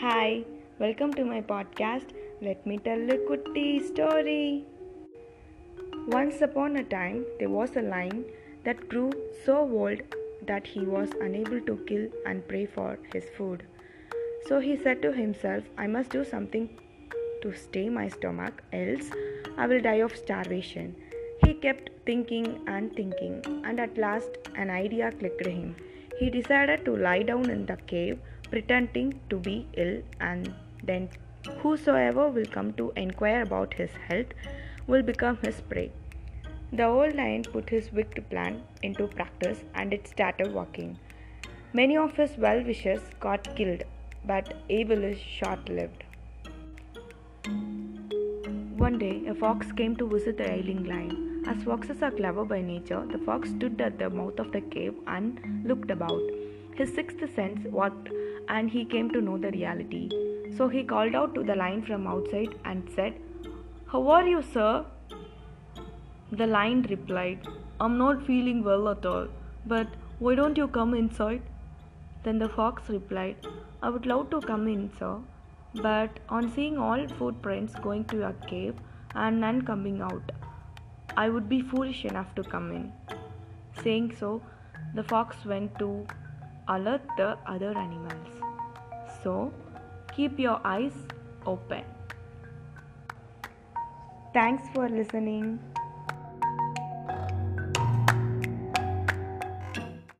Hi, welcome to my podcast. Let me tell a kutti story. Once upon a time, there was a lion that grew so old that he was unable to kill and prey for his food. So he said to himself, I must do something to stay my stomach, else I will die of starvation. He kept thinking and thinking, and at last an idea clicked him. He decided to lie down in the cave, pretending to be ill, and then whosoever will come to inquire about his health will become his prey. The old lion put his wicked plan into practice and it started working. Many of his well wishers got killed, but evil is short lived. One day, a fox came to visit the ailing lion. As foxes are clever by nature, the fox stood at the mouth of the cave and looked about. His sixth sense worked and he came to know the reality. So he called out to the lion from outside and said, How are you, sir? The lion replied, I'm not feeling well at all, but why don't you come inside? Then the fox replied, I would love to come in, sir, but on seeing all footprints going to your cave and none coming out, I would be foolish enough to come in. Saying so, the fox went to alert the other animals. So, keep your eyes open. Thanks for listening.